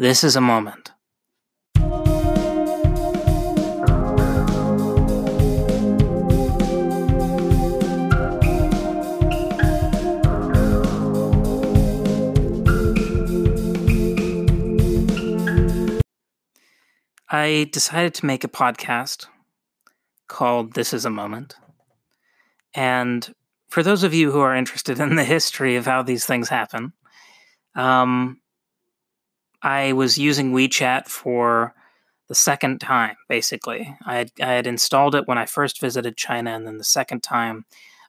This is a moment. I decided to make a podcast called This is a Moment. And for those of you who are interested in the history of how these things happen, um, I was using WeChat for the second time, basically. I had, I had installed it when I first visited China, and then the second time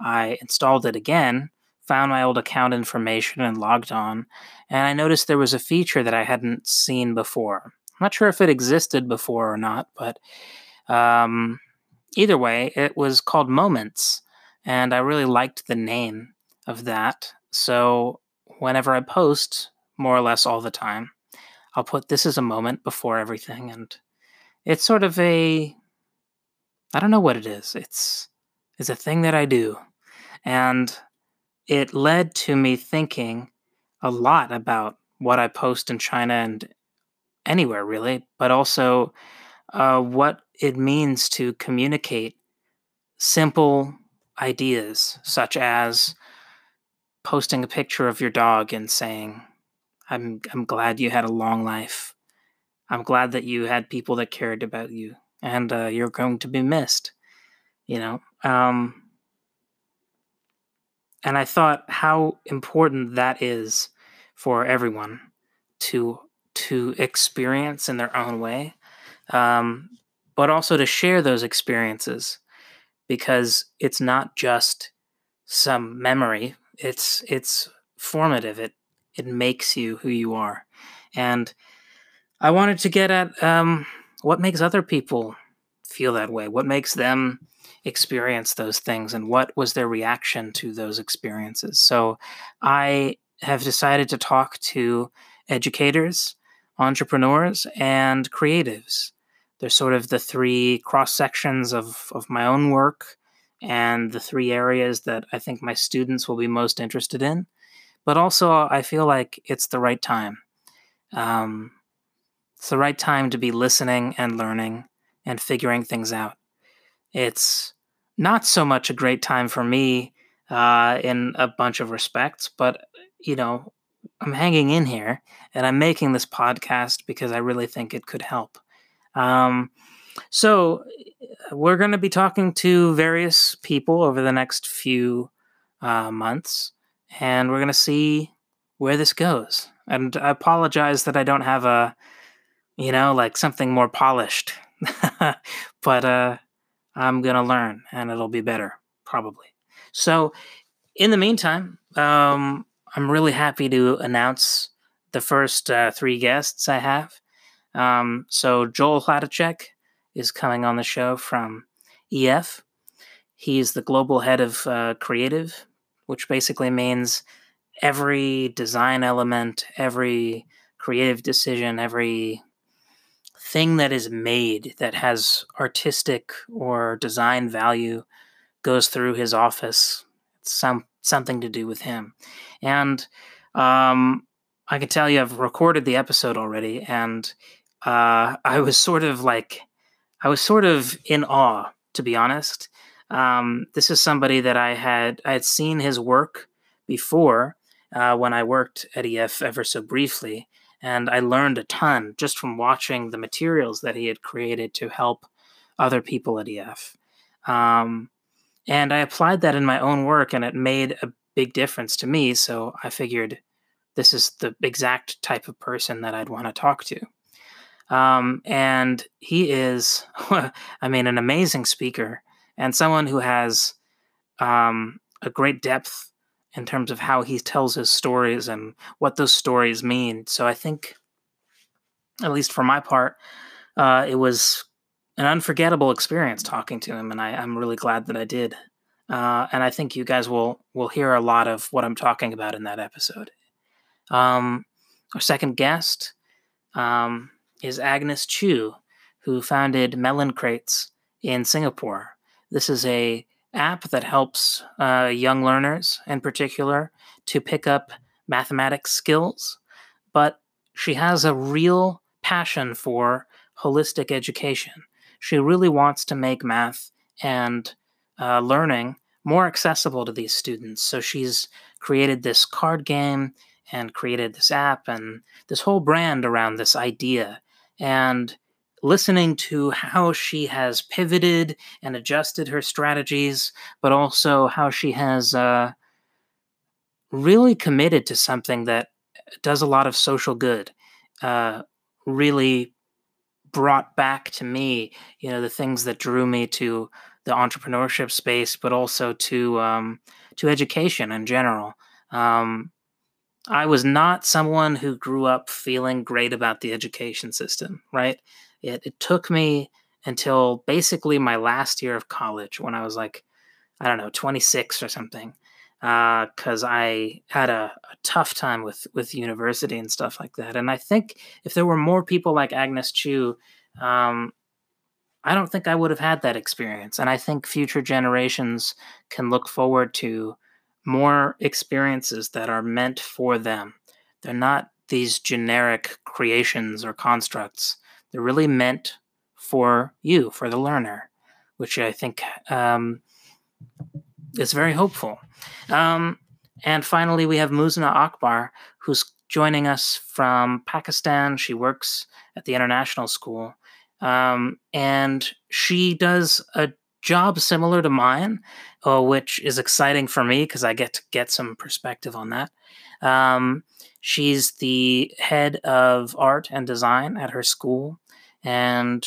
I installed it again, found my old account information, and logged on. And I noticed there was a feature that I hadn't seen before. I'm not sure if it existed before or not, but um, either way, it was called Moments, and I really liked the name of that. So whenever I post, more or less all the time, I'll put this as a moment before everything, and it's sort of a I don't know what it is. It's it's a thing that I do, and it led to me thinking a lot about what I post in China and anywhere really, but also uh, what it means to communicate simple ideas, such as posting a picture of your dog and saying, "I'm I'm glad you had a long life. I'm glad that you had people that cared about you, and uh, you're going to be missed." You know, um, and I thought how important that is for everyone to to experience in their own way, um, but also to share those experiences because it's not just some memory. It's it's formative. It it makes you who you are, and I wanted to get at um, what makes other people feel that way. What makes them experience those things, and what was their reaction to those experiences. So I have decided to talk to educators entrepreneurs and creatives. They're sort of the three cross sections of, of my own work and the three areas that I think my students will be most interested in. But also, I feel like it's the right time. Um, it's the right time to be listening and learning and figuring things out. It's not so much a great time for me uh, in a bunch of respects, but you know, I'm hanging in here and I'm making this podcast because I really think it could help. Um, so we're going to be talking to various people over the next few uh, months, and we're going to see where this goes. And I apologize that I don't have a, you know, like something more polished, but uh, I'm going to learn, and it'll be better probably. So, in the meantime, um, I'm really happy to announce the first uh, three guests I have. Um, so Joel Hladecek is coming on the show from EF. He's the global head of uh, creative, which basically means every design element, every creative decision, every thing that is made that has artistic or design value goes through his office. It's some something to do with him. And um, I can tell you, I've recorded the episode already, and uh, I was sort of like, I was sort of in awe, to be honest. Um, this is somebody that I had I had seen his work before uh, when I worked at EF ever so briefly, and I learned a ton just from watching the materials that he had created to help other people at EF. Um, and I applied that in my own work, and it made a big difference to me. So I figured this is the exact type of person that I'd want to talk to. Um, and he is, I mean, an amazing speaker and someone who has um, a great depth in terms of how he tells his stories and what those stories mean. So I think, at least for my part, uh, it was an unforgettable experience talking to him, and I, am really glad that I did. Uh, and I think you guys will will hear a lot of what I'm talking about in that episode. Um, our second guest um, is Agnes Chew, who founded Meloncrates in Singapore. This is a app that helps uh, young learners, in particular, to pick up mathematics skills. But she has a real passion for holistic education. She really wants to make math and uh, learning more accessible to these students. So she's created this card game and created this app and this whole brand around this idea. And listening to how she has pivoted and adjusted her strategies, but also how she has uh, really committed to something that does a lot of social good, uh, really brought back to me, you know, the things that drew me to the entrepreneurship space, but also to um, to education in general. Um, I was not someone who grew up feeling great about the education system, right? It, it took me until basically my last year of college when I was like, I don't know, 26 or something, because uh, I had a, a, tough time with with university and stuff like that. And I think if there were more people like Agnes Chew, um, I don't think I would have had that experience. And I think future generations can look forward to more experiences that are meant for them. They're not these generic creations or constructs. They're really meant for you, for the learner, which I think um, is very hopeful. Um, and finally, we have Muzna Akbar, who's joining us from Pakistan. She works at the international school. Um, and she does a job similar to mine, uh, which is exciting for me because I get to get some perspective on that. Um, she's the head of art and design at her school. And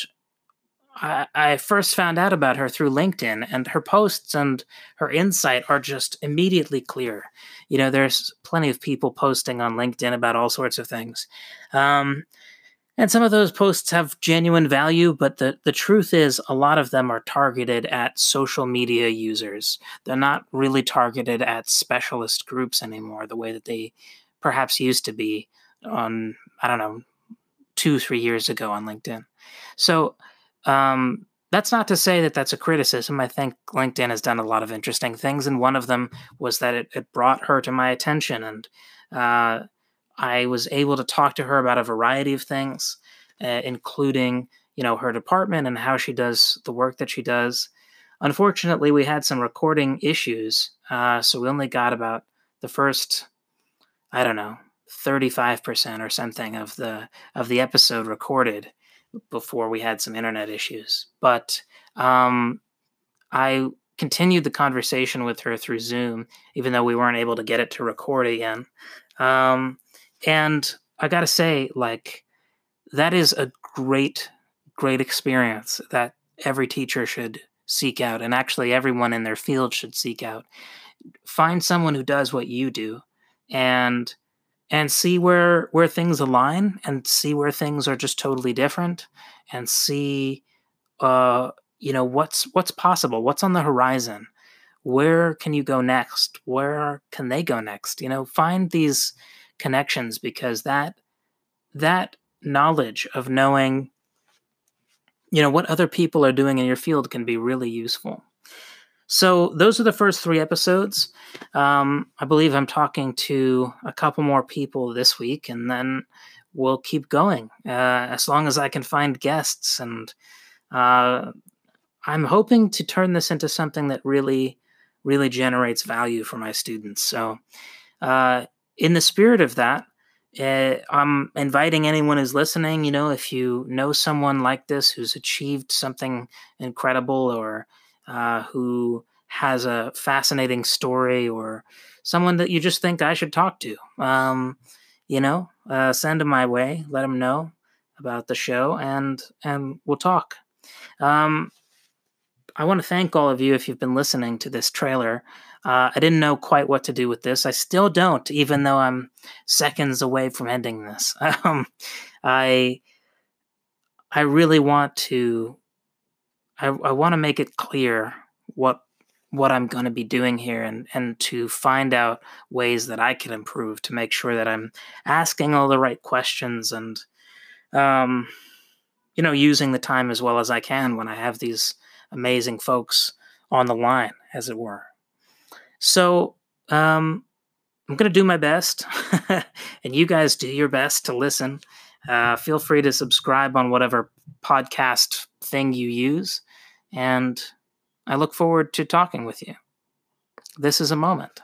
I, I first found out about her through LinkedIn, and her posts and her insight are just immediately clear. You know, there's plenty of people posting on LinkedIn about all sorts of things. Um, and some of those posts have genuine value, but the, the truth is, a lot of them are targeted at social media users. They're not really targeted at specialist groups anymore, the way that they perhaps used to be on, I don't know, two, three years ago on LinkedIn. So um, that's not to say that that's a criticism. I think LinkedIn has done a lot of interesting things, and one of them was that it, it brought her to my attention, and uh, I was able to talk to her about a variety of things, uh, including you know her department and how she does the work that she does. Unfortunately, we had some recording issues, uh, so we only got about the first, I don't know, 35% or something of the of the episode recorded before we had some internet issues. But um, i continued the conversation with her through zoom even though we weren't able to get it to record again. Um, and i gotta say like that is a great great experience that every teacher should seek out and actually everyone in their field should seek out. Find someone who does what you do and and see where where things align and see where things are just totally different and see uh you know what's what's possible what's on the horizon where can you go next where can they go next you know find these connections because that that knowledge of knowing you know what other people are doing in your field can be really useful so those are the first three episodes. Um, I believe I'm talking to a couple more people this week, and then we'll keep going uh, as long as I can find guests. And uh, I'm hoping to turn this into something that really, really generates value for my students. So, uh, in the spirit of that, uh, I'm inviting anyone who's listening. You know, if you know someone like this who's achieved something incredible or uh, who has a fascinating story or someone that you just think I should talk to, um, you know, uh, send them my way. Let them know about the show, and and we'll talk. Um, I want to thank all of you if you've been listening to this trailer. Uh, I didn't know quite what to do with this. I still don't, even though I'm seconds away from ending this. Um, I I really want to I, I want to make it clear what what I'm going to be doing here and and to find out ways that I can improve to make sure that I'm asking all the right questions and um you know using the time as well as I can when I have these amazing folks on the line as it were. So um I'm going to do my best and you guys do your best to listen. Uh, feel free to subscribe on whatever podcast thing you use and I look forward to talking with you. This is a moment.